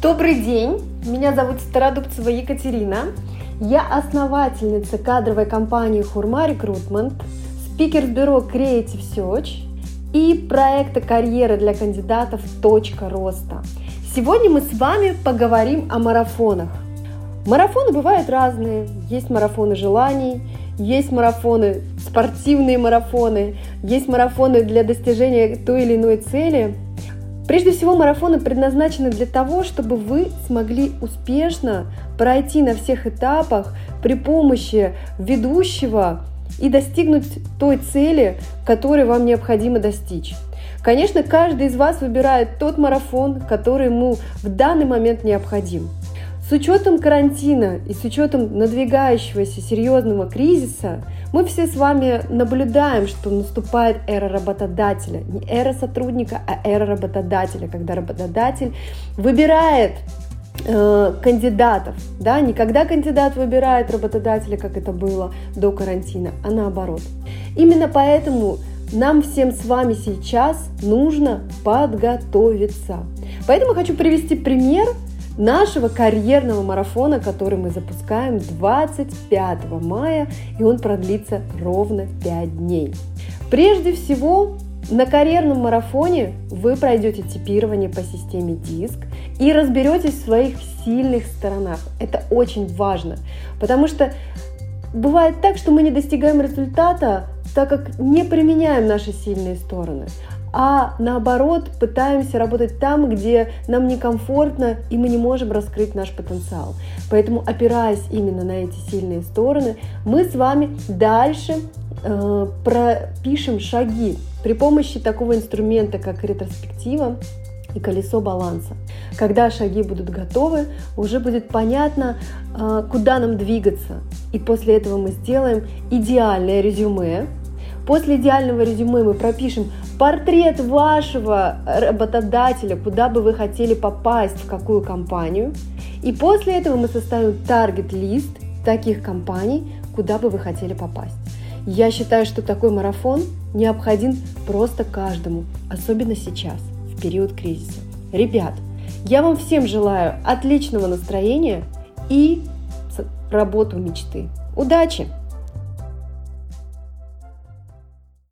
Добрый день, меня зовут Стародубцева Екатерина. Я основательница кадровой компании Хурма Рекрутмент, спикер бюро Creative Search и проекта «Карьера для кандидатов. Точка роста». Сегодня мы с вами поговорим о марафонах. Марафоны бывают разные. Есть марафоны желаний, есть марафоны, спортивные марафоны, есть марафоны для достижения той или иной цели – Прежде всего, марафоны предназначены для того, чтобы вы смогли успешно пройти на всех этапах при помощи ведущего и достигнуть той цели, которой вам необходимо достичь. Конечно, каждый из вас выбирает тот марафон, который ему в данный момент необходим. С учетом карантина и с учетом надвигающегося серьезного кризиса, мы все с вами наблюдаем, что наступает эра работодателя. Не эра сотрудника, а эра работодателя, когда работодатель выбирает э, кандидатов, да, не когда кандидат выбирает работодателя, как это было до карантина, а наоборот. Именно поэтому нам всем с вами сейчас нужно подготовиться. Поэтому хочу привести пример нашего карьерного марафона, который мы запускаем 25 мая, и он продлится ровно 5 дней. Прежде всего, на карьерном марафоне вы пройдете типирование по системе ДИСК и разберетесь в своих сильных сторонах. Это очень важно, потому что бывает так, что мы не достигаем результата, так как не применяем наши сильные стороны а наоборот пытаемся работать там, где нам некомфортно и мы не можем раскрыть наш потенциал. Поэтому, опираясь именно на эти сильные стороны, мы с вами дальше э, пропишем шаги при помощи такого инструмента, как ретроспектива и колесо баланса. Когда шаги будут готовы, уже будет понятно, э, куда нам двигаться. И после этого мы сделаем идеальное резюме, После идеального резюме мы пропишем портрет вашего работодателя, куда бы вы хотели попасть, в какую компанию. И после этого мы составим таргет-лист таких компаний, куда бы вы хотели попасть. Я считаю, что такой марафон необходим просто каждому, особенно сейчас, в период кризиса. Ребят, я вам всем желаю отличного настроения и работу мечты. Удачи!